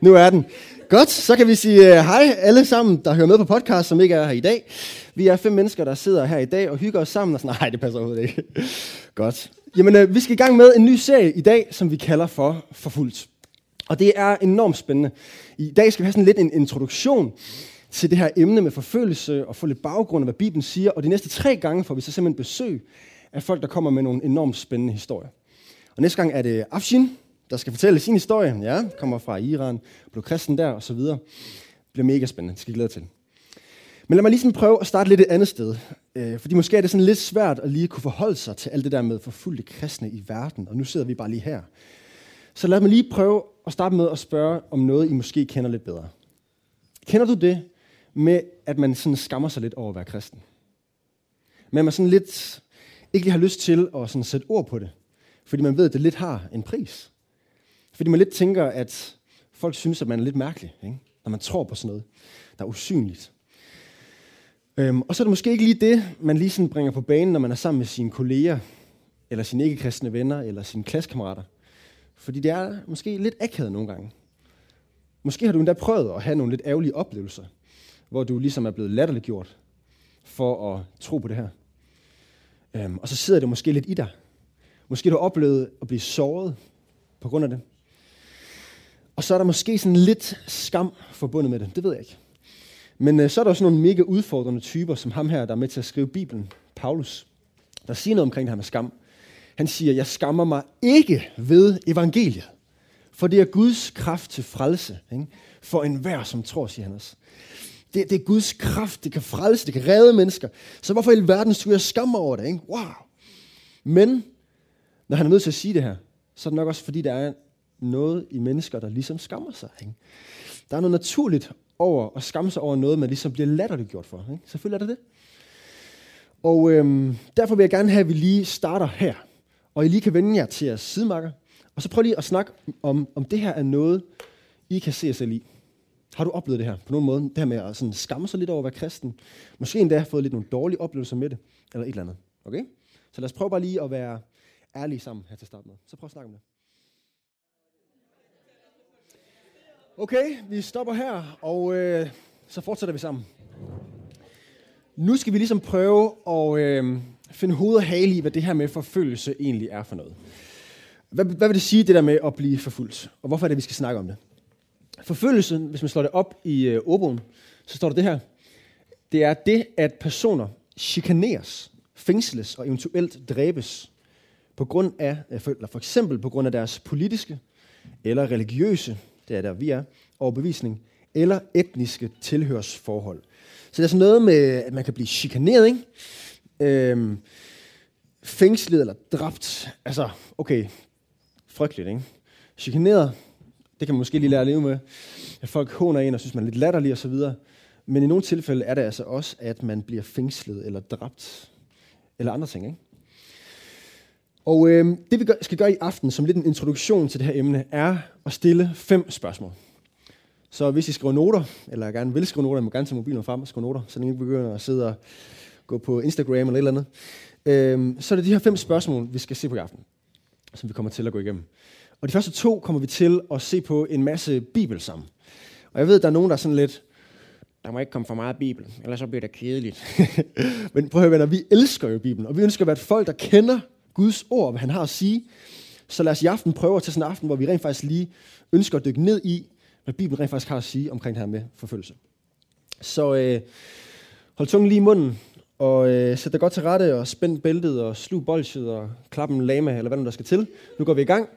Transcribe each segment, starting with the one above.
Nu er den. Godt, så kan vi sige uh, hej alle sammen, der hører med på podcast, som ikke er her i dag. Vi er fem mennesker, der sidder her i dag og hygger os sammen. Og sådan, nej, det passer overhovedet ikke. Godt. Jamen, uh, vi skal i gang med en ny serie i dag, som vi kalder for Forfuldt. Og det er enormt spændende. I dag skal vi have sådan lidt en introduktion til det her emne med forfølgelse og få lidt baggrund af, hvad Bibelen siger. Og de næste tre gange får vi så simpelthen besøg af folk, der kommer med nogle enormt spændende historier. Og næste gang er det Afshin, der skal fortælle sin historie. Ja, kommer fra Iran, blev kristen der og så videre. Det bliver mega spændende, det skal I glæde til. Men lad mig lige prøve at starte lidt et andet sted. Øh, fordi måske er det sådan lidt svært at lige kunne forholde sig til alt det der med forfulgte kristne i verden. Og nu sidder vi bare lige her. Så lad mig lige prøve at starte med at spørge om noget, I måske kender lidt bedre. Kender du det med, at man sådan skammer sig lidt over at være kristen? Men man sådan lidt ikke lige har lyst til at sådan sætte ord på det. Fordi man ved, at det lidt har en pris. Fordi man lidt tænker, at folk synes, at man er lidt mærkelig, ikke? når man tror på sådan noget, der er usynligt. Øhm, og så er det måske ikke lige det, man lige sådan bringer på banen, når man er sammen med sine kolleger, eller sine ikke-kristne venner, eller sine klassekammerater. Fordi det er måske lidt akavet nogle gange. Måske har du endda prøvet at have nogle lidt ærgerlige oplevelser, hvor du ligesom er blevet latterliggjort for at tro på det her. Øhm, og så sidder det måske lidt i dig. Måske har du oplevet at blive såret på grund af det. Og så er der måske sådan lidt skam forbundet med det. Det ved jeg ikke. Men øh, så er der også nogle mega udfordrende typer, som ham her, der er med til at skrive Bibelen, Paulus, der siger noget omkring det her med skam. Han siger, jeg skammer mig ikke ved evangeliet, for det er Guds kraft til frelse, ikke? for enhver, som tror, siger han også. Det, det er Guds kraft, det kan frelse, det kan redde mennesker. Så hvorfor i verden skulle jeg skamme over det? Ikke? Wow. Men når han er nødt til at sige det her, så er det nok også fordi, der er noget i mennesker, der ligesom skammer sig. Ikke? Der er noget naturligt over at skamme sig over noget, man ligesom bliver latterligt gjort for. Ikke? Selvfølgelig er det det. Og øhm, derfor vil jeg gerne have, at vi lige starter her. Og I lige kan vende jer til jeres sidemarker. Og så prøv lige at snakke om, om det her er noget, I kan se jer selv i. Har du oplevet det her på nogen måde? Det her med at sådan skamme sig lidt over at være kristen. Måske endda har fået lidt nogle dårlige oplevelser med det. Eller et eller andet. Okay? Så lad os prøve bare lige at være ærlige sammen her til starten. med. Så prøv at snakke om det. Okay, vi stopper her, og øh, så fortsætter vi sammen. Nu skal vi ligesom prøve at øh, finde hoved og hale i, hvad det her med forfølgelse egentlig er for noget. Hvad, hvad vil det sige, det der med at blive forfulgt? Og hvorfor er det, vi skal snakke om det? Forfølgelsen, hvis man slår det op i øh, ordbogen, så står der det her. Det er det, at personer chikaneres, fængsles og eventuelt dræbes på grund af, eller for eksempel på grund af deres politiske eller religiøse, det er der vi er, overbevisning, eller etniske tilhørsforhold. Så det er sådan noget med, at man kan blive chikaneret, ikke? Øhm, fængslet eller dræbt. Altså, okay, frygteligt, ikke? Chikaneret, det kan man måske lige lære at leve med. At folk håner en og synes, man er lidt latterlig osv. Men i nogle tilfælde er det altså også, at man bliver fængslet eller dræbt. Eller andre ting, ikke? Og øh, det vi skal gøre i aften, som lidt en introduktion til det her emne, er at stille fem spørgsmål. Så hvis I skriver noter, eller gerne vil skrive noter, må gerne tage mobilen frem og skrive noter, så I ikke begynder at sidde og gå på Instagram eller et eller andet. Øh, så er det de her fem spørgsmål, vi skal se på i aften, som vi kommer til at gå igennem. Og de første to kommer vi til at se på en masse bibel sammen. Og jeg ved, at der er nogen, der er sådan lidt, der må ikke komme for meget Bibel, ellers så bliver det kedeligt. Men prøv at høre, venner, vi elsker jo Bibelen, og vi ønsker at være et folk, der kender Guds ord, hvad han har at sige. Så lad os i aften prøve at tage sådan en aften, hvor vi rent faktisk lige ønsker at dykke ned i, hvad Bibelen rent faktisk har at sige omkring det her med forfølgelse. Så øh, hold tungen lige i munden, og øh, sæt dig godt til rette, og spænd bæltet, og slug bolsjet, og klap en lama, eller hvad nu der skal til. Nu går vi i gang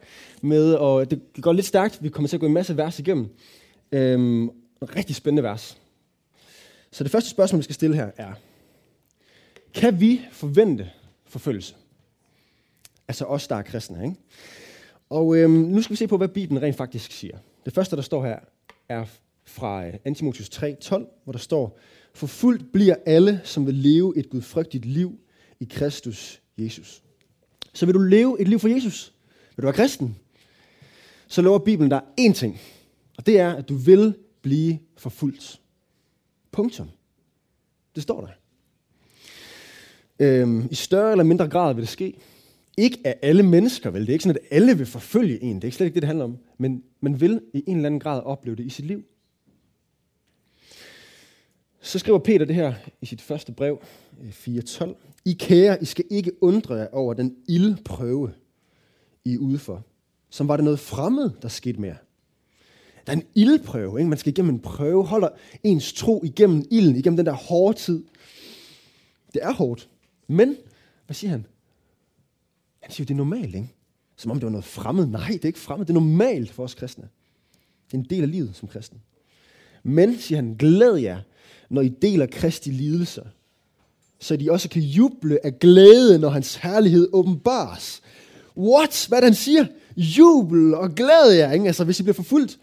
med, og det går lidt stærkt, vi kommer til at gå en masse vers igennem. Øhm, rigtig spændende vers. Så det første spørgsmål, vi skal stille her er, kan vi forvente forfølgelse? Altså os, der er kristne. Ikke? Og øhm, nu skal vi se på, hvad Bibelen rent faktisk siger. Det første, der står her, er fra øh, Antimotius 3:12, hvor der står, Forfulgt bliver alle, som vil leve et gudfrygtigt liv i Kristus Jesus. Så vil du leve et liv for Jesus? Vil du være kristen? Så lover Bibelen dig én ting, og det er, at du vil blive forfulgt. Punktum. Det står der. Øhm, I større eller mindre grad vil det ske. Ikke af alle mennesker, vel? Det er ikke sådan, at alle vil forfølge en. Det er ikke slet ikke det, det handler om. Men man vil i en eller anden grad opleve det i sit liv. Så skriver Peter det her i sit første brev, øh, 4.12. I kære, I skal ikke undre jer over den ildprøve, I er ude for. Som var det noget fremmed, der skete med jer. Der er en ildprøve. Ikke? Man skal igennem en prøve. Holder ens tro igennem ilden, igennem den der hårde tid. Det er hårdt. Men, hvad siger han? Han siger, det er normalt, ikke? Som om det var noget fremmed. Nej, det er ikke fremmed. Det er normalt for os kristne. Det er en del af livet som kristen. Men, siger han, glæd jer, når I deler Kristi lidelser, så de også kan juble af glæde, når hans herlighed åbenbares. What? Hvad han siger? Jubel og glæd jer, ikke? Altså, hvis I bliver forfulgt.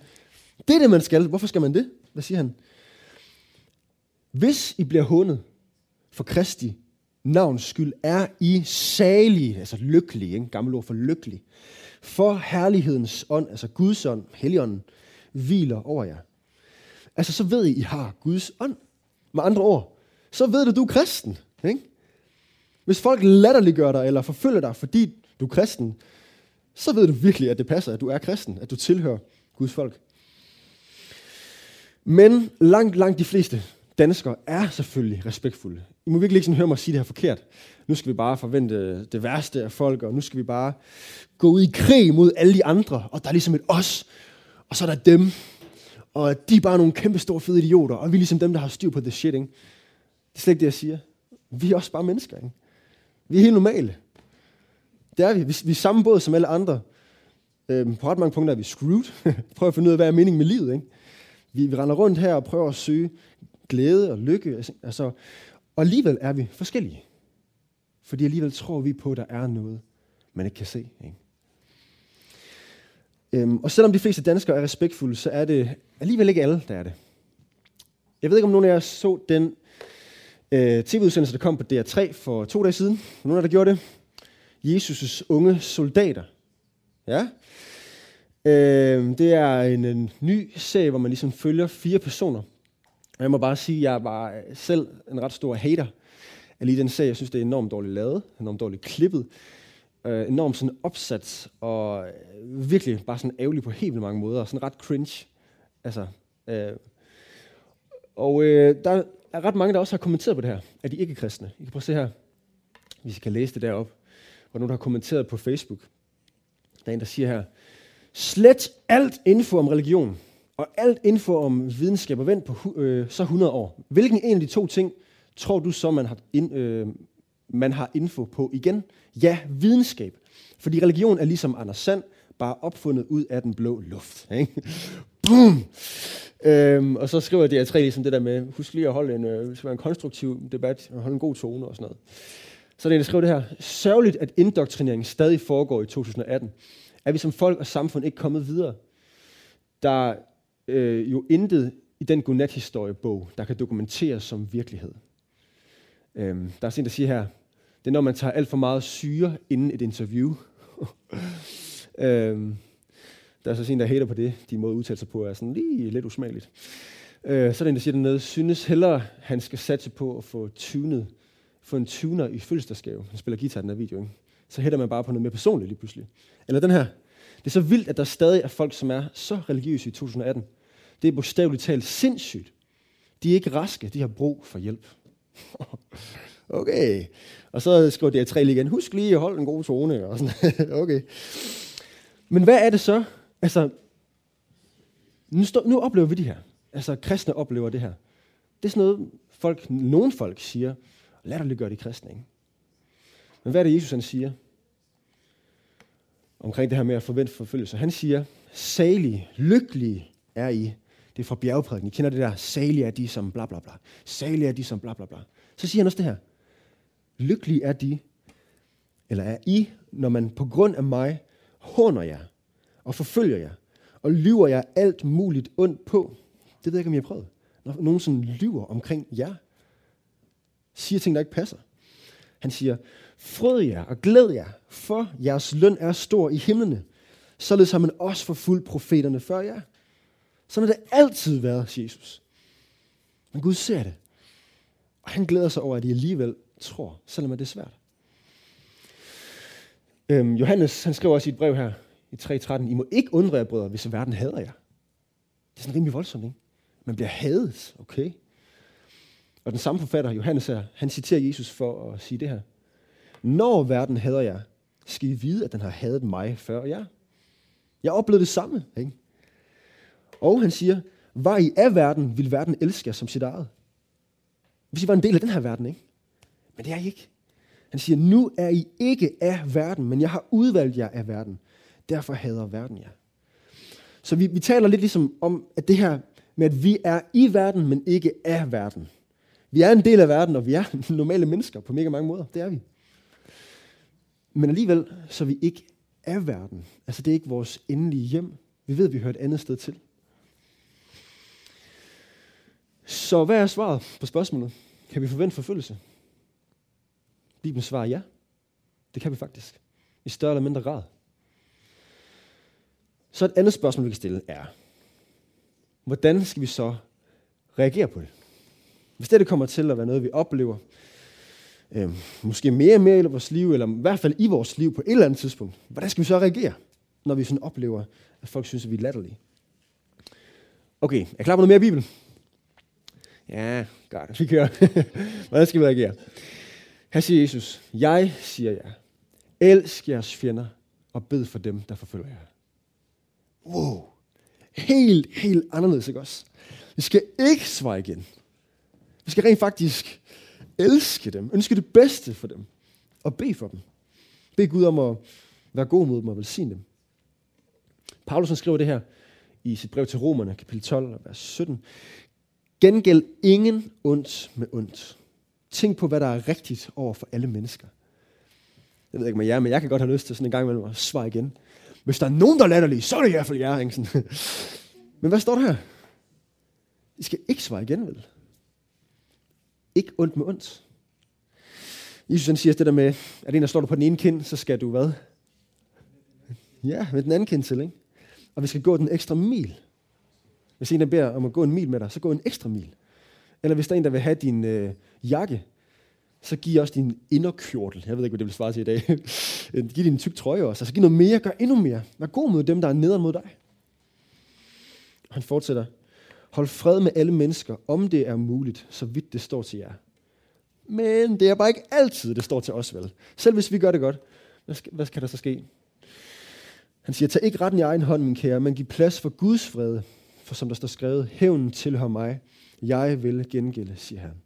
Det er det, man skal. Hvorfor skal man det? Hvad siger han? Hvis I bliver hundet for Kristi navns skyld, er I salige, altså lykkelige, ikke? gammel ord for lykkelig, for herlighedens ånd, altså Guds ånd, Helligånden, hviler over jer. Altså, så ved I, I har Guds ånd. Med andre ord, så ved du, du er kristen. Ikke? Hvis folk latterliggør dig eller forfølger dig, fordi du er kristen, så ved du virkelig, at det passer, at du er kristen, at du tilhører Guds folk. Men langt, langt de fleste danskere er selvfølgelig respektfulde. I må virkelig ikke sådan høre mig sige det her forkert. Nu skal vi bare forvente det værste af folk, og nu skal vi bare gå ud i krig mod alle de andre, og der er ligesom et os, og så er der dem, og de er bare nogle kæmpe store fede idioter, og vi er ligesom dem, der har styr på the shit, ikke? Det er slet ikke det, jeg siger. Vi er også bare mennesker, ikke? Vi er helt normale. Det er vi. Vi, vi er samme båd som alle andre. Øhm, på ret mange punkter er vi screwed. Prøv at finde ud af, hvad er meningen med livet, ikke? Vi, vi render rundt her og prøver at søge glæde og lykke. Altså, altså, og alligevel er vi forskellige. Fordi alligevel tror vi på, at der er noget, man ikke kan se. Ikke? Øhm, og selvom de fleste danskere er respektfulde, så er det alligevel ikke alle, der er det. Jeg ved ikke, om nogen af jer så den øh, tv-udsendelse, der kom på DR3 for to dage siden. Nogen af jer, der gjorde det? Jesus' unge soldater. Ja. Øh, det er en, en ny serie, hvor man ligesom følger fire personer. Og jeg må bare sige, at jeg var øh, selv en ret stor hater af lige den serie. Jeg synes, det er enormt dårligt lavet, enormt dårligt klippet øh, enormt sådan opsat, og øh, virkelig bare sådan ærgerlig på helt mange måder, sådan ret cringe. Altså, øh, og øh, der er ret mange, der også har kommenteret på det her, at de ikke er kristne. I kan prøve at se her, hvis I kan læse det derop, hvor nogen der har kommenteret på Facebook. Der er en, der siger her, slet alt info om religion, og alt info om videnskab, er vendt på øh, så 100 år. Hvilken en af de to ting tror du så, man har, ind, øh, man har info på igen? Ja, videnskab. Fordi religion er ligesom Anders Sand, bare opfundet ud af den blå luft. Ikke? Boom! Øhm, og så skriver de tre ligesom det der med, husk lige at holde en, øh, en konstruktiv debat, og holde en god tone og sådan noget. Så er det, der skriver det her. Sørgeligt, at indoktrineringen stadig foregår i 2018. Er vi som folk og samfund ikke kommet videre? Der øh, jo intet i den godnat-historiebog, der kan dokumenteres som virkelighed. Øhm, der er sådan, der siger her, det er, når man tager alt for meget syre inden et interview. øhm, der er så en, der hater på det. De måde udtale sig på er sådan lige lidt usmageligt. Øh, så er der en, der siger dernede, synes hellere, han skal satse på at få tunet, få en tuner i fødselsdagsgave. Han spiller guitar i den her video, ikke? Så hætter man bare på noget mere personligt lige pludselig. Eller den her. Det er så vildt, at der stadig er folk, som er så religiøse i 2018. Det er bogstaveligt talt sindssygt. De er ikke raske, de har brug for hjælp. okay. Og så skriver det tre igen, husk lige at holde en god tone. Og sådan. okay. Men hvad er det så? Altså, nu, stå, nu oplever vi det her. Altså, kristne oplever det her. Det er sådan noget, folk, nogen folk siger, lad gøre de kristne, ikke? Men hvad er det, Jesus han siger? Omkring det her med at forvente forfølgelse. Han siger, salige, lykkelige er I. Det er fra bjergprædiken. I kender det der, salige er de som bla bla bla. Salige er de som bla bla bla. Så siger han også det her. Lykkelige er de, eller er I, når man på grund af mig håner jer og forfølger jer og lyver jer alt muligt ondt på. Det ved jeg ikke, om I har prøvet. Når nogen sådan lyver omkring jer, siger ting, der ikke passer. Han siger, frød jer og glæd jer, for jeres løn er stor i himlene. Således har man også forfulgt profeterne før jer. Sådan har det altid været, Jesus. Men Gud ser det. Og han glæder sig over, at I alligevel tror, selvom det er svært. Øhm, Johannes, han skriver også i et brev her, i 3.13, I må ikke undre jer, brødre, hvis verden hader jer. Det er sådan rimelig voldsomt, ikke? Man bliver hadet, okay? Og den samme forfatter, Johannes her, han citerer Jesus for at sige det her. Når verden hader jer, skal I vide, at den har hadet mig før jer. Jeg oplevede det samme, ikke? Og han siger, var I af verden, vil verden elske jer som sit eget. Hvis I var en del af den her verden, ikke? Men det er I ikke. Han siger, nu er I ikke af verden, men jeg har udvalgt jer af verden. Derfor hader verden jer. Så vi, vi taler lidt ligesom om, at det her med, at vi er i verden, men ikke af verden. Vi er en del af verden, og vi er normale mennesker på mega mange måder. Det er vi. Men alligevel, så er vi ikke af verden. Altså det er ikke vores endelige hjem. Vi ved, at vi hører et andet sted til. Så hvad er svaret på spørgsmålet? Kan vi forvente forfølgelse? Bibelen svarer ja. Det kan vi faktisk. I større eller mindre grad. Så et andet spørgsmål, vi kan stille er, hvordan skal vi så reagere på det? Hvis det, det kommer til at være noget, vi oplever, øh, måske mere og mere i vores liv, eller i hvert fald i vores liv på et eller andet tidspunkt, hvordan skal vi så reagere, når vi sådan oplever, at folk synes, at vi er latterlige? Okay, er I klar på noget mere Bibel? Ja, godt. Vi kører. hvordan skal vi reagere? Her siger Jesus, jeg siger jer, elsk jeres fjender og bed for dem, der forfølger jer. Wow. Helt, helt anderledes, ikke også? Vi skal ikke svare igen. Vi skal rent faktisk elske dem, ønske det bedste for dem, og bede for dem. Bed Gud om at være god mod dem og velsigne dem. Paulus skriver det her i sit brev til Romerne, kapitel 12, vers 17. Gengæld ingen ondt med ondt. Tænk på, hvad der er rigtigt over for alle mennesker. Jeg ved ikke med jer, men jeg kan godt have lyst til sådan en gang imellem at svare igen. Hvis der er nogen, der er latterlige, så er det i hvert fald jer. Ikke? Sådan. Men hvad står der her? I skal ikke svare igen, vel? Ikke ondt med ondt. Jesus han siger det der med, at en, der står der på den ene kind, så skal du hvad? Ja, med den anden kind til, ikke? Og vi skal gå den ekstra mil. Hvis en, der beder om at gå en mil med dig, så gå en ekstra mil. Eller hvis der er en, der vil have din øh, jakke, så giv også din inderkjortel. Jeg ved ikke, hvad det vil svare til i dag. Øh, giv din tyk trøje også. Altså giv noget mere, gør endnu mere. Vær god mod dem, der er nederen mod dig. Han fortsætter. Hold fred med alle mennesker, om det er muligt, så vidt det står til jer. Men det er bare ikke altid, det står til os, vel? Selv hvis vi gør det godt, hvad skal, hvad skal der så ske? Han siger, tag ikke retten i egen hånd, min kære, men giv plads for Guds fred. For som der står skrevet, hævnen tilhører mig, jeg vil gengælde, siger han.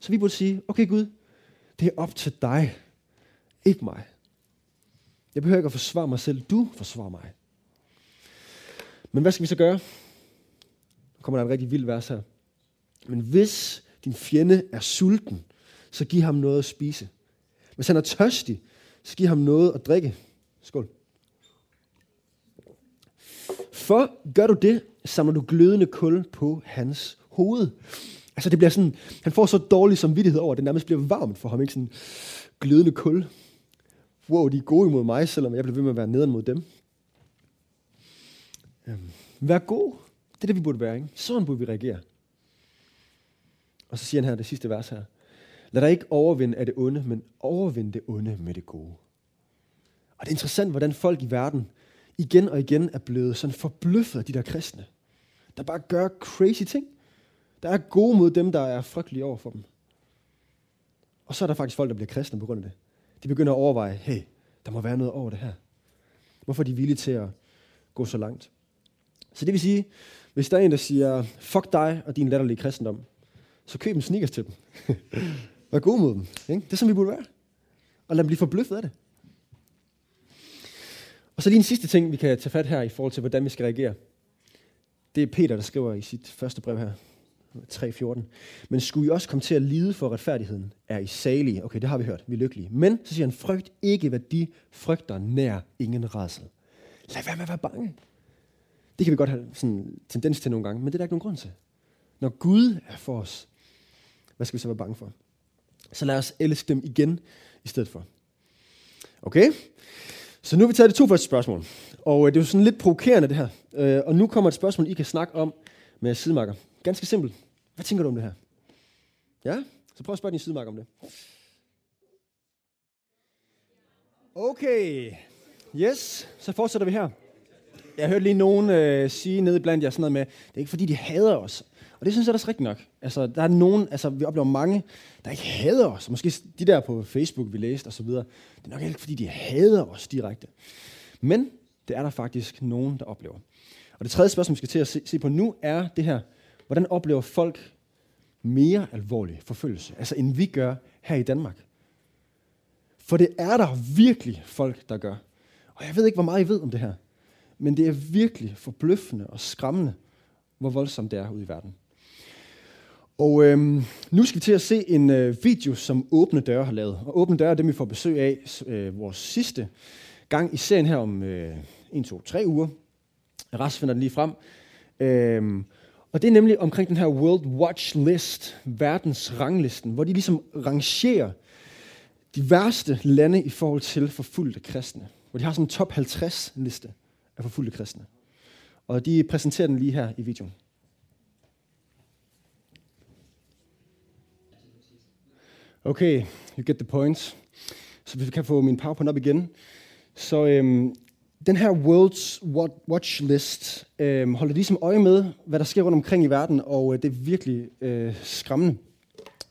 Så vi burde sige, okay Gud, det er op til dig, ikke mig. Jeg behøver ikke at forsvare mig selv, du forsvarer mig. Men hvad skal vi så gøre? Nu kommer der en rigtig vild vers her. Men hvis din fjende er sulten, så giv ham noget at spise. Hvis han er tørstig, så giv ham noget at drikke. Skål. For gør du det, samler du glødende kul på hans hoved. Altså det bliver sådan, han får så dårlig samvittighed over, at det nærmest bliver varmt for ham, ikke sådan glødende kul. Wow, de er gode imod mig, selvom jeg bliver ved med at være nederen mod dem. Øhm, vær god. Det er det, vi burde være, ikke? Sådan burde vi reagere. Og så siger han her, det sidste vers her. Lad dig ikke overvinde af det onde, men overvinde det onde med det gode. Og det er interessant, hvordan folk i verden igen og igen er blevet sådan forbløffet af de der kristne, der bare gør crazy ting. Der er gode mod dem, der er frygtelige over for dem. Og så er der faktisk folk, der bliver kristne på grund af det. De begynder at overveje, hey, der må være noget over det her. Hvorfor er de villige til at gå så langt? Så det vil sige, hvis der er en, der siger, fuck dig og din latterlige kristendom, så køb en sneakers til dem. Vær god mod dem. Ikke? Det er som vi burde være. Og lad dem blive forbløffet af det. Og så lige en sidste ting, vi kan tage fat her i forhold til, hvordan vi skal reagere. Det er Peter, der skriver i sit første brev her, 3.14. Men skulle I også komme til at lide for retfærdigheden, er I salige. Okay, det har vi hørt. Vi er lykkelige. Men, så siger han, frygt ikke, hvad de frygter nær ingen rædsel. Lad være med at være bange. Det kan vi godt have sådan en tendens til nogle gange, men det er der ikke nogen grund til. Når Gud er for os, hvad skal vi så være bange for? Så lad os elske dem igen i stedet for. Okay? Så nu har vi taget de to første spørgsmål. Og øh, det er jo sådan lidt provokerende det her. Øh, og nu kommer et spørgsmål, I kan snakke om med sidemarker. Ganske simpelt. Hvad tænker du om det her? Ja? Så prøv at spørge din sidemarker om det. Okay, yes, så fortsætter vi her. Jeg hørte lige nogen øh, sige nede blandt jer sådan noget med, det er ikke fordi, de hader os. Og det synes jeg er også rigtigt nok. Altså, der er nogen, altså, vi oplever mange, der ikke hader os. Måske de der på Facebook, vi læste osv. Det er nok ikke fordi, de hader os direkte. Men det er der faktisk nogen, der oplever. Og det tredje spørgsmål, vi skal til at se, se på nu, er det her. Hvordan oplever folk mere alvorlig forfølgelse, altså end vi gør her i Danmark? For det er der virkelig folk, der gør. Og jeg ved ikke, hvor meget I ved om det her. Men det er virkelig forbløffende og skræmmende, hvor voldsomt det er ude i verden. Og øhm, nu skal vi til at se en øh, video, som Åbne Døre har lavet. Og Åbne Døre er dem, vi får besøg af øh, vores sidste gang i serien her om øh, 1, 2, 3 uger. Ras finder den lige frem. Øhm, og det er nemlig omkring den her World Watch List, verdens ranglisten, hvor de ligesom rangerer de værste lande i forhold til forfulgte kristne. Hvor de har sådan en top 50 liste af forfulgte kristne. Og de præsenterer den lige her i videoen. Okay, you get the point. Så hvis vi kan få min powerpoint op igen. Så øhm, den her World's Watch List øhm, holder ligesom øje med, hvad der sker rundt omkring i verden, og øh, det er virkelig øh, skræmmende,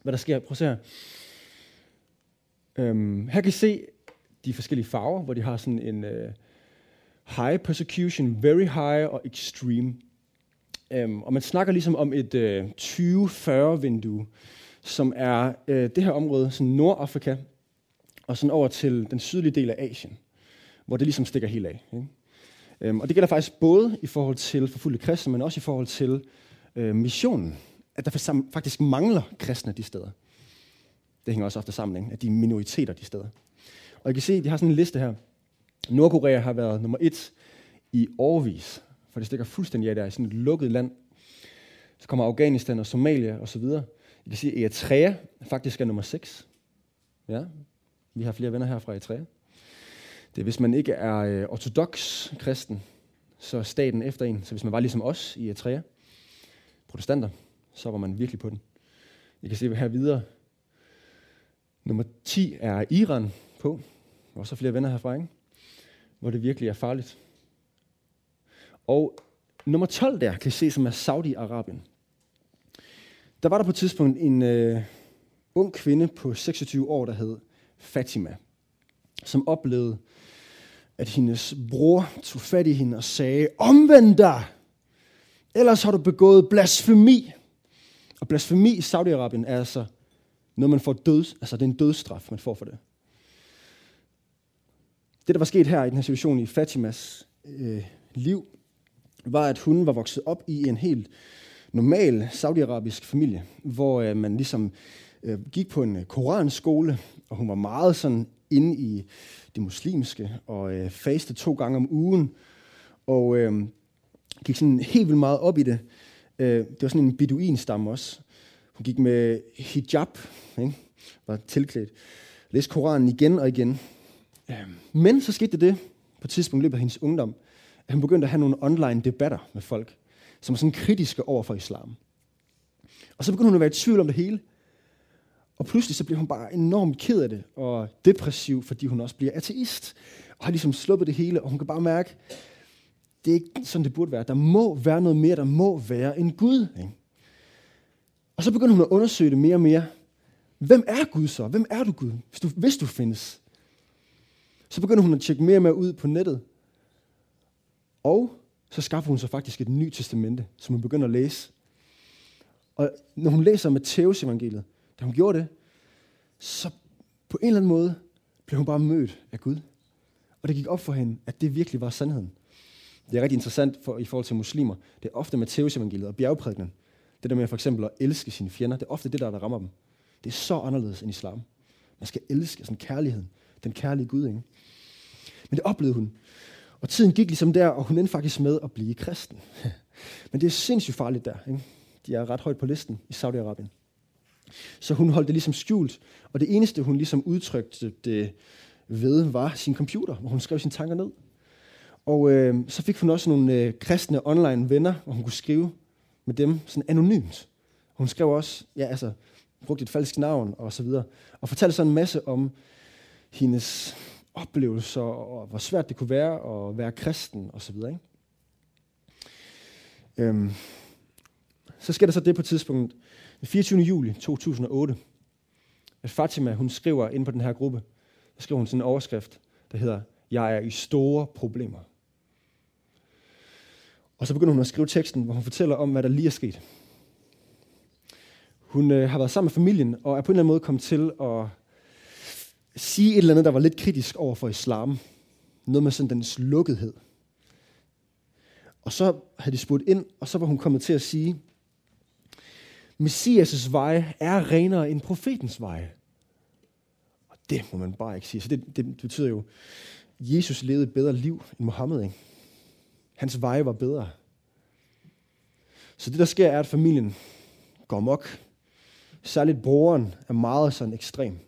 hvad der sker. Prøv at se her. Øhm, her kan I se de forskellige farver, hvor de har sådan en øh, high persecution, very high og extreme. Øhm, og man snakker ligesom om et øh, 20-40-vindue, som er øh, det her område, sådan Nordafrika, og sådan over til den sydlige del af Asien, hvor det ligesom stikker helt af. Ikke? Øhm, og det gælder faktisk både i forhold til forfulgte kristne, men også i forhold til øh, missionen, at der faktisk mangler kristne de steder. Det hænger også ofte sammen, ikke? at de er minoriteter de steder. Og I kan se, de har sådan en liste her. Nordkorea har været nummer et i årvis, for det stikker fuldstændig af der i sådan et lukket land. Så kommer Afghanistan og Somalia og så jeg I kan at Eritrea faktisk er nummer 6. Ja, vi har flere venner her fra Eritrea. Det er, hvis man ikke er øh, ortodox kristen, så er staten efter en. Så hvis man var ligesom os i Eritrea, protestanter, så var man virkelig på den. I kan se her videre. Nummer 10 er Iran på. Der er også flere venner herfra, ikke? hvor det virkelig er farligt. Og nummer 12 der, kan I se, som er Saudi-Arabien. Der var der på et tidspunkt en øh, ung kvinde på 26 år, der hed Fatima, som oplevede, at hendes bror tog fat i hende og sagde, omvend dig, ellers har du begået blasfemi. Og blasfemi i Saudi-Arabien er altså noget, man får døds, altså det er en dødsstraf, man får for det. Det, der var sket her i den her situation i Fatimas øh, liv, var, at hun var vokset op i en helt normal saudiarabisk familie, hvor øh, man ligesom øh, gik på en øh, koranskole, og hun var meget sådan inde i det muslimske, og øh, faste to gange om ugen, og øh, gik sådan helt vildt meget op i det. Øh, det var sådan en beduinstamme også. Hun gik med hijab, ikke? var tilklædt. Læste Koranen igen og igen. Øh, men så skete det på et tidspunkt i løbet af hendes ungdom, at hun begyndte at have nogle online debatter med folk som er sådan kritiske over for islam. Og så begynder hun at være i tvivl om det hele. Og pludselig så bliver hun bare enormt ked af det, og depressiv, fordi hun også bliver ateist, og har ligesom sluppet det hele, og hun kan bare mærke, det er ikke sådan, det burde være. Der må være noget mere, der må være en Gud. Ikke? Og så begynder hun at undersøge det mere og mere. Hvem er Gud så? Hvem er du Gud, hvis du, hvis du findes? Så begynder hun at tjekke mere og mere ud på nettet. Og så skaffer hun sig faktisk et nyt testamente, som hun begynder at læse. Og når hun læser Matteus evangeliet, da hun gjorde det, så på en eller anden måde blev hun bare mødt af Gud. Og det gik op for hende, at det virkelig var sandheden. Det er rigtig interessant for, i forhold til muslimer. Det er ofte Matteus evangeliet og bjergprædikenen. Det der med for eksempel at elske sine fjender, det er ofte det, der, der rammer dem. Det er så anderledes end islam. Man skal elske sådan kærligheden. Den kærlige Gud, ikke? Men det oplevede hun. Og tiden gik ligesom der, og hun endte faktisk med at blive kristen. Men det er sindssygt farligt der. Ikke? De er ret højt på listen i Saudi-Arabien. Så hun holdt det ligesom skjult, og det eneste, hun ligesom udtrykte det ved, var sin computer, hvor hun skrev sine tanker ned. Og øh, så fik hun også nogle øh, kristne online venner, hvor hun kunne skrive med dem sådan anonymt. Hun skrev også, ja altså, brugte et falsk navn og så videre, og fortalte så en masse om hendes oplevelser, og hvor svært det kunne være at være kristen osv. Ikke? Øhm, så sker der så det på et tidspunkt, den 24. juli 2008, at Fatima, hun skriver ind på den her gruppe, der skriver hun sådan en overskrift, der hedder, jeg er i store problemer. Og så begynder hun at skrive teksten, hvor hun fortæller om, hvad der lige er sket. Hun øh, har været sammen med familien, og er på en eller anden måde kommet til at sige et eller andet, der var lidt kritisk over for islam. Noget med sådan dens lukkethed. Og så havde de spurgt ind, og så var hun kommet til at sige, Messias' vej er renere end profetens vej. Og det må man bare ikke sige. Så det, det betyder jo, Jesus levede et bedre liv end Mohammed. Ikke? Hans veje var bedre. Så det, der sker, er, at familien går mok. Særligt broren er meget sådan ekstrem.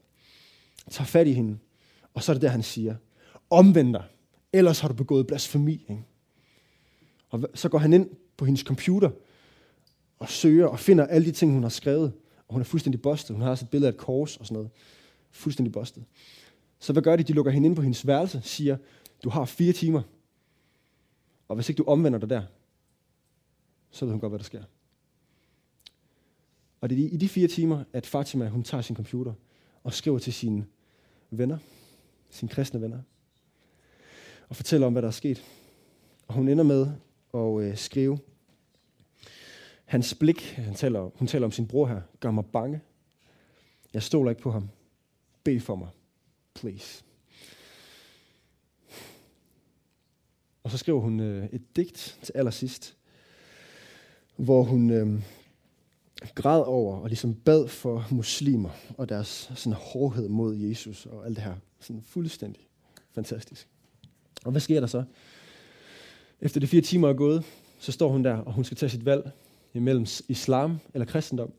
Tager fat i hende, og så er det der, han siger, omvend dig, ellers har du begået blasfemi. Ikke? Og så går han ind på hendes computer og søger og finder alle de ting, hun har skrevet. Og hun er fuldstændig bustet. Hun har også et billede af et kors og sådan noget. Fuldstændig bustet. Så hvad gør de? De lukker hende ind på hendes værelse, siger, du har fire timer. Og hvis ikke du omvender dig der, så ved hun godt, hvad der sker. Og det er i de fire timer, at Fatima hun tager sin computer og skriver til sine venner, sine kristne venner, og fortæller om, hvad der er sket. Og hun ender med at øh, skrive, hans blik, han taler, hun taler om sin bror her, gør mig bange. Jeg stoler ikke på ham. Bed for mig. Please. Og så skriver hun øh, et digt til allersidst, hvor hun øh, græd over og ligesom bad for muslimer og deres sådan hårdhed mod Jesus og alt det her. Sådan fuldstændig fantastisk. Og hvad sker der så? Efter de fire timer er gået, så står hun der, og hun skal tage sit valg imellem islam eller kristendom.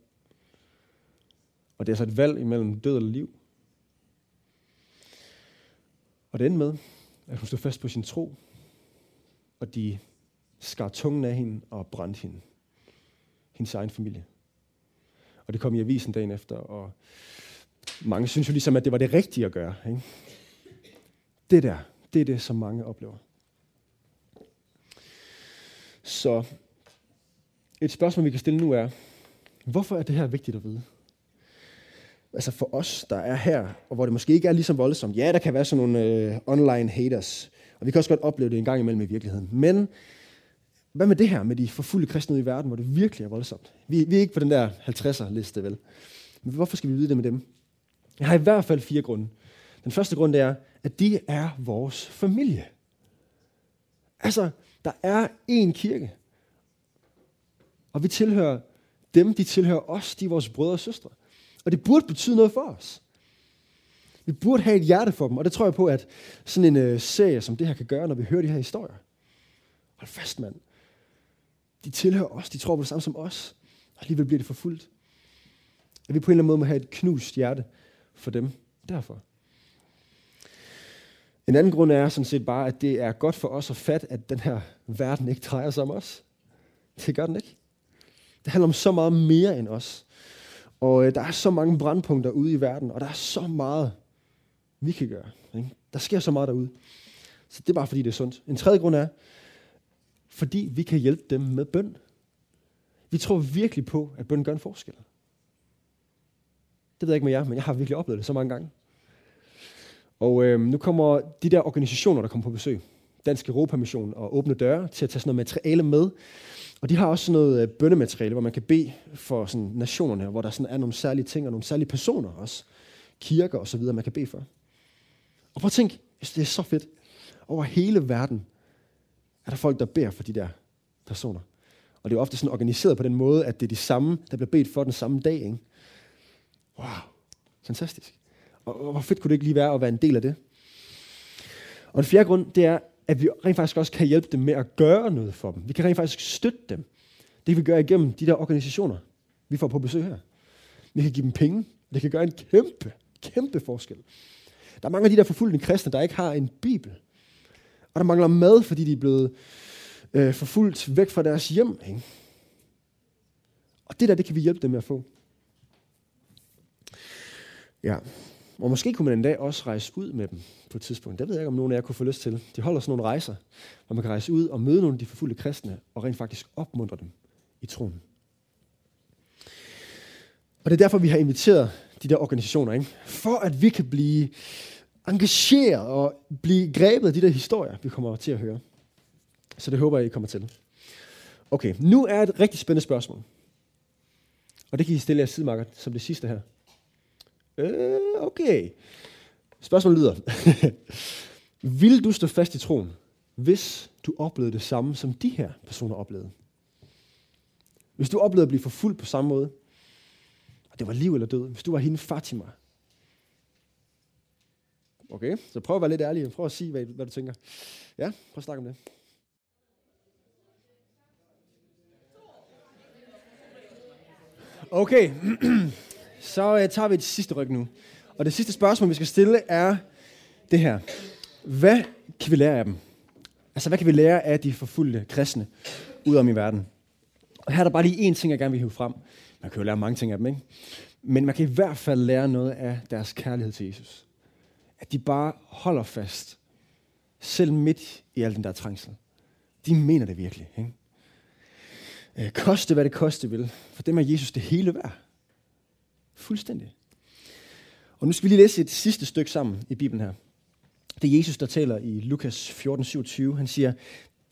Og det er så et valg imellem død eller liv. Og det endte med, at hun stod fast på sin tro, og de skar tungen af hende og brændte hende. Hendes egen familie. Og det kom i avisen dagen efter, og mange synes jo ligesom, at det var det rigtige at gøre. Ikke? Det der, det er det, som mange oplever. Så et spørgsmål, vi kan stille nu er, hvorfor er det her vigtigt at vide? Altså for os, der er her, og hvor det måske ikke er lige så voldsomt. Ja, der kan være sådan nogle øh, online haters, og vi kan også godt opleve det en gang imellem i virkeligheden. Men hvad med det her med de forfulgte kristne i verden, hvor det virkelig er voldsomt? Vi, vi er ikke på den der 50'er-liste, vel? Men hvorfor skal vi vide det med dem? Jeg har i hvert fald fire grunde. Den første grund det er, at de er vores familie. Altså, der er én kirke. Og vi tilhører dem, de tilhører os, de er vores brødre og søstre. Og det burde betyde noget for os. Vi burde have et hjerte for dem, og det tror jeg på, at sådan en øh, serie som det her kan gøre, når vi hører de her historier. Hold fast, mand. De tilhører os, de tror på det samme som os, og alligevel bliver det forfulgt. At vi på en eller anden måde må have et knust hjerte for dem derfor. En anden grund er sådan set bare, at det er godt for os at fatte, at den her verden ikke drejer sig om os. Det gør den ikke. Det handler om så meget mere end os. Og øh, der er så mange brandpunkter ude i verden, og der er så meget, vi kan gøre. Ikke? Der sker så meget derude. Så det er bare fordi, det er sundt. En tredje grund er, fordi vi kan hjælpe dem med bøn. Vi tror virkelig på, at bøn gør en forskel. Det ved jeg ikke med jer, men jeg har virkelig oplevet det så mange gange. Og øh, nu kommer de der organisationer, der kommer på besøg, Dansk Europamission og Åbne Døre, til at tage sådan noget materiale med. Og de har også sådan noget øh, bønnemateriale, hvor man kan bede for sådan nationerne, hvor der sådan er nogle særlige ting og nogle særlige personer også. Kirker og så videre, man kan bede for. Og prøv at tænk, det er så fedt. Over hele verden er der folk, der beder for de der personer. Og det er ofte sådan organiseret på den måde, at det er de samme, der bliver bedt for den samme dag. Ikke? Wow, fantastisk. Og hvor fedt kunne det ikke lige være at være en del af det? Og den fjerde grund, det er, at vi rent faktisk også kan hjælpe dem med at gøre noget for dem. Vi kan rent faktisk støtte dem. Det kan vi gøre igennem de der organisationer, vi får på besøg her. Vi kan give dem penge. Det kan gøre en kæmpe, kæmpe forskel. Der er mange af de der forfulgte kristne, der ikke har en bibel. Og der mangler mad, fordi de er blevet øh, forfulgt væk fra deres hjem. Ikke? Og det der, det kan vi hjælpe dem med at få. Ja. Og måske kunne man en dag også rejse ud med dem på et tidspunkt. Det ved jeg ikke, om nogen af jer kunne få lyst til. De holder sådan nogle rejser, hvor man kan rejse ud og møde nogle af de forfulgte kristne, og rent faktisk opmuntre dem i troen. Og det er derfor, vi har inviteret de der organisationer, ikke? for at vi kan blive engagere og blive grebet af de der historier, vi kommer til at høre. Så det håber jeg, I kommer til. Okay, nu er et rigtig spændende spørgsmål. Og det kan I stille jer sidemarker som det sidste her. Øh, okay. Spørgsmålet lyder. Vil du stå fast i troen, hvis du oplevede det samme, som de her personer oplevede? Hvis du oplevede at blive forfulgt på samme måde, og det var liv eller død, hvis du var hende Fatima. Okay, så prøv at være lidt ærlig, prøv at sige, hvad, hvad du tænker. Ja, prøv at snakke om det. Okay, så uh, tager vi et sidste ryg nu. Og det sidste spørgsmål, vi skal stille, er det her. Hvad kan vi lære af dem? Altså, hvad kan vi lære af de forfulgte kristne ud om i verden? Og her er der bare lige én ting, jeg gerne vil hive frem. Man kan jo lære mange ting af dem, ikke? Men man kan i hvert fald lære noget af deres kærlighed til Jesus. At de bare holder fast, selv midt i al den der trængsel. De mener det virkelig, ikke? Øh, koste hvad det koste vil. For dem er Jesus det hele værd. Fuldstændig. Og nu skal vi lige læse et sidste stykke sammen i Bibelen her. Det er Jesus, der taler i Lukas 14, 27. Han siger,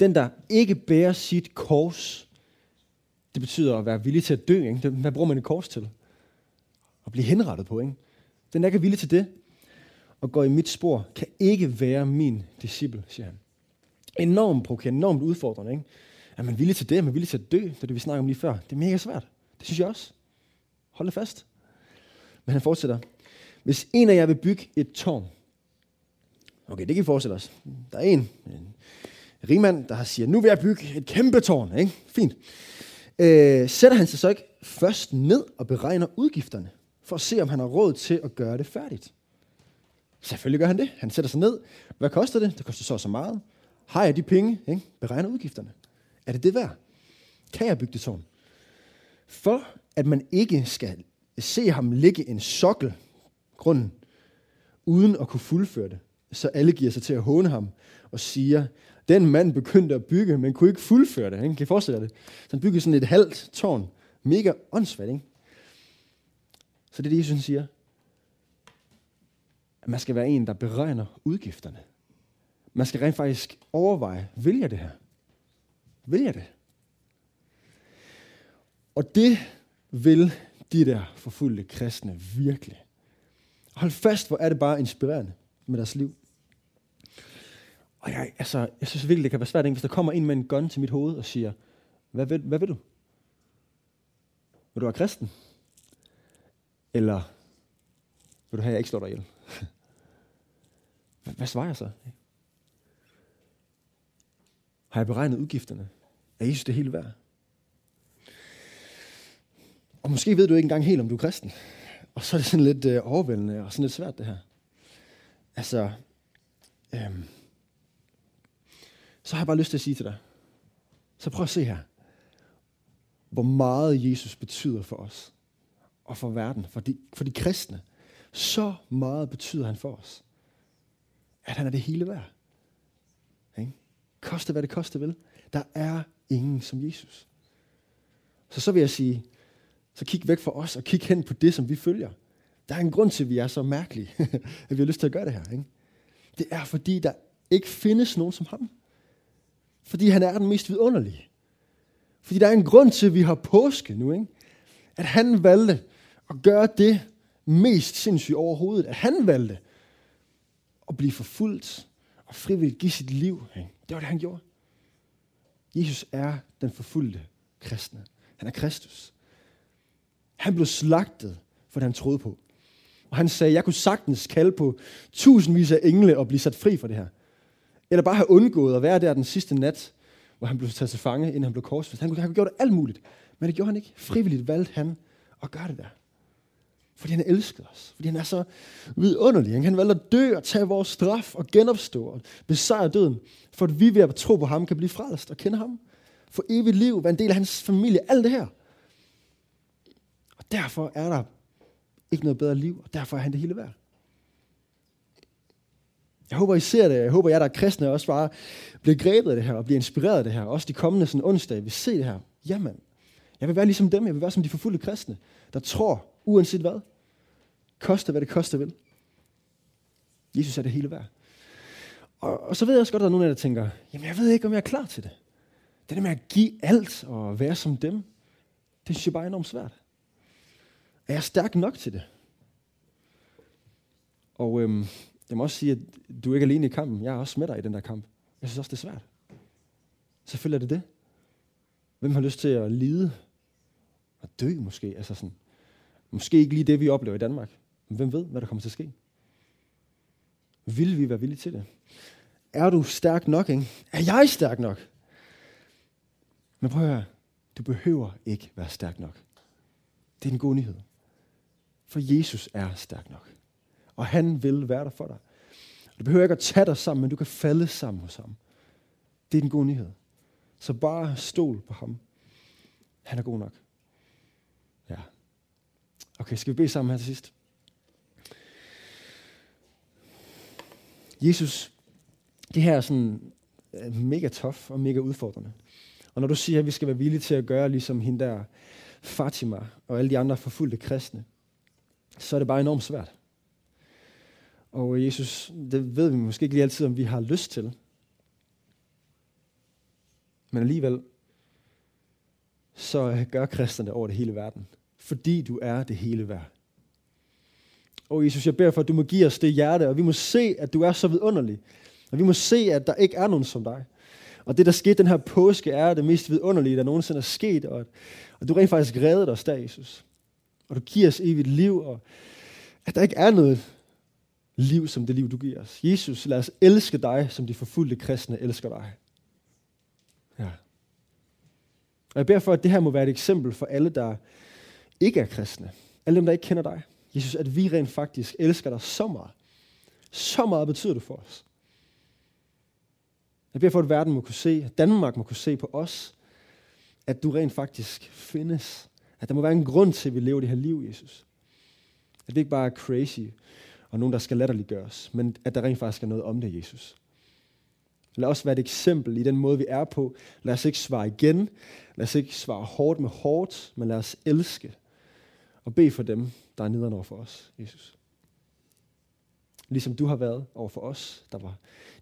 den der ikke bærer sit kors, det betyder at være villig til at dø. Ikke? Hvad bruger man et kors til? At blive henrettet på. Ikke? Den der ikke er villig til det, og går i mit spor, kan ikke være min disciple, siger han. Enormt provokerende, enormt udfordrende. Ikke? Er man villig til det? Er man villig til at dø? Det er det, vi snakker om lige før. Det er mega svært. Det synes jeg også. Hold det fast. Men han fortsætter. Hvis en af jer vil bygge et tårn. Okay, det kan vi forestille os. Der er en, en rigmand, der siger, nu vil jeg bygge et kæmpe tårn. Ikke? Fint. Øh, sætter han sig så ikke først ned og beregner udgifterne, for at se, om han har råd til at gøre det færdigt? Selvfølgelig gør han det. Han sætter sig ned. Hvad koster det? Det koster så så meget. Har jeg de penge? Ikke? Beregner udgifterne. Er det det værd? Kan jeg bygge det tårn? For at man ikke skal se ham ligge en sokkel, grunden, uden at kunne fuldføre det, så alle giver sig til at håne ham og siger, den mand begyndte at bygge, men kunne ikke fuldføre det. Ikke? Kan I forestille jer det? Så han byggede sådan et halvt tårn. Mega åndssvagt, ikke? Så det er det, Jesus siger. At man skal være en, der beregner udgifterne. Man skal rent faktisk overveje, vil jeg det her? Vil jeg det? Og det vil de der forfulgte kristne virkelig. Hold fast, hvor er det bare inspirerende med deres liv. Og jeg, altså, jeg synes virkelig, det kan være svært, hvis der kommer en med en gun til mit hoved og siger, hvad vil, hvad vil du? Vil du være kristen? Eller vil du have, at jeg ikke slår dig ihjel? Hvad, hvad svarer jeg så? Har jeg beregnet udgifterne? Er Jesus det hele værd? Og måske ved du ikke engang helt, om du er kristen. Og så er det sådan lidt øh, overvældende og sådan lidt svært, det her. Altså, øhm, så har jeg bare lyst til at sige til dig, så prøv at se her, hvor meget Jesus betyder for os, og for verden, for de, for de kristne. Så meget betyder han for os, at han er det hele værd. Ikke? Koste hvad det koste vil. Der er ingen som Jesus. Så så vil jeg sige, så kig væk fra os og kig hen på det, som vi følger. Der er en grund til, at vi er så mærkelige, at vi har lyst til at gøre det her. Ikke? Det er fordi, der ikke findes nogen som ham. Fordi han er den mest vidunderlige. Fordi der er en grund til, at vi har påske nu. Ikke? At han valgte at gøre det mest sindssygt overhovedet. At han valgte at blive forfulgt og frivilligt give sit liv. Ikke? Det var det, han gjorde. Jesus er den forfulgte kristne. Han er Kristus. Han blev slagtet, for det han troede på. Og han sagde, jeg kunne sagtens kalde på tusindvis af engle og blive sat fri for det her. Eller bare have undgået at være der den sidste nat, hvor han blev taget til fange, inden han blev korsfæstet. Han kunne have gjort det alt muligt. Men det gjorde han ikke. Frivilligt valgte han at gøre det der. Fordi han elskede os. Fordi han er så vidunderlig. Han valgte at dø og tage vores straf og genopstå og besejre døden. For at vi ved at tro på ham kan blive frelst og kende ham. For evigt liv, være en del af hans familie. Alt det her. Og derfor er der ikke noget bedre liv, og derfor er han det hele værd. Jeg håber, I ser det. Jeg håber, jeg der er kristne også bare bliver grebet af det her og bliver inspireret af det her. Også de kommende sådan onsdag vi ser det her. Jamen, jeg vil være ligesom dem. Jeg vil være som de forfulgte kristne, der tror, uanset hvad, koste hvad det koster vil. Jesus er det hele værd. Og, og så ved jeg også godt, at der er nogen af jer, der tænker, jamen jeg ved ikke, om jeg er klar til det. Det der med at give alt og være som dem, det synes jeg bare er enormt svært. Er jeg stærk nok til det? Og øhm, jeg må også sige, at du er ikke alene i kampen. Jeg er også med dig i den der kamp. Jeg synes også, det er svært. Selvfølgelig er det det. Hvem har lyst til at lide og dø måske? Altså sådan, måske ikke lige det, vi oplever i Danmark. Men hvem ved, hvad der kommer til at ske? Vil vi være villige til det? Er du stærk nok, ikke? Er jeg stærk nok? Men prøv at høre. Du behøver ikke være stærk nok. Det er en god nyhed. For Jesus er stærk nok. Og han vil være der for dig. Du behøver ikke at tage dig sammen, men du kan falde sammen hos ham. Det er en gode nyhed. Så bare stol på ham. Han er god nok. Okay, skal vi bede sammen her til sidst? Jesus, det her er sådan øh, mega tof og mega udfordrende. Og når du siger, at vi skal være villige til at gøre ligesom hende der Fatima og alle de andre forfulgte kristne, så er det bare enormt svært. Og Jesus, det ved vi måske ikke lige altid, om vi har lyst til. Men alligevel, så gør kristne over det hele verden. Fordi du er det hele værd. Og Jesus, jeg beder for, at du må give os det hjerte, og vi må se, at du er så vidunderlig. Og vi må se, at der ikke er nogen som dig. Og det, der skete den her påske, er det mest vidunderlige, der nogensinde er sket. Og, og du rent faktisk reddede os der, Jesus. Og du giver os evigt liv, og at der ikke er noget liv som det liv, du giver os. Jesus, lad os elske dig, som de forfulgte kristne elsker dig. Ja. Og jeg beder for, at det her må være et eksempel for alle, der ikke er kristne. Alle dem, der ikke kender dig. Jesus, at vi rent faktisk elsker dig så meget. Så meget betyder du for os. Jeg beder for, at verden må kunne se, at Danmark må kunne se på os, at du rent faktisk findes. At der må være en grund til, at vi lever det her liv, Jesus. At det ikke bare er crazy, og nogen, der skal latterliggøres, men at der rent faktisk er noget om det, Jesus. Lad os være et eksempel i den måde, vi er på. Lad os ikke svare igen. Lad os ikke svare hårdt med hårdt, men lad os elske og bed for dem, der er nederen over for os, Jesus. Ligesom du har været over for os, der var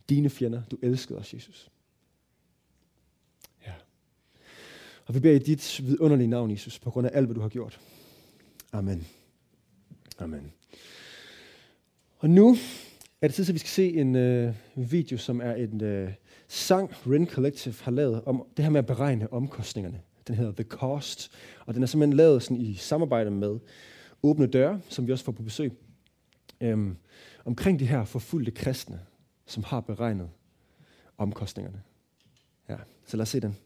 dine fjender. Du elskede os, Jesus. Ja. Og vi beder i dit vidunderlige navn, Jesus, på grund af alt, hvad du har gjort. Amen. Amen. Og nu er det tid, at vi skal se en øh, video, som er en øh, sang, Ren Collective har lavet om det her med at beregne omkostningerne. Den hedder The Cost, og den er simpelthen lavet sådan i samarbejde med Åbne Døre, som vi også får på besøg, øhm, omkring de her forfulgte kristne, som har beregnet omkostningerne. Ja, så lad os se den.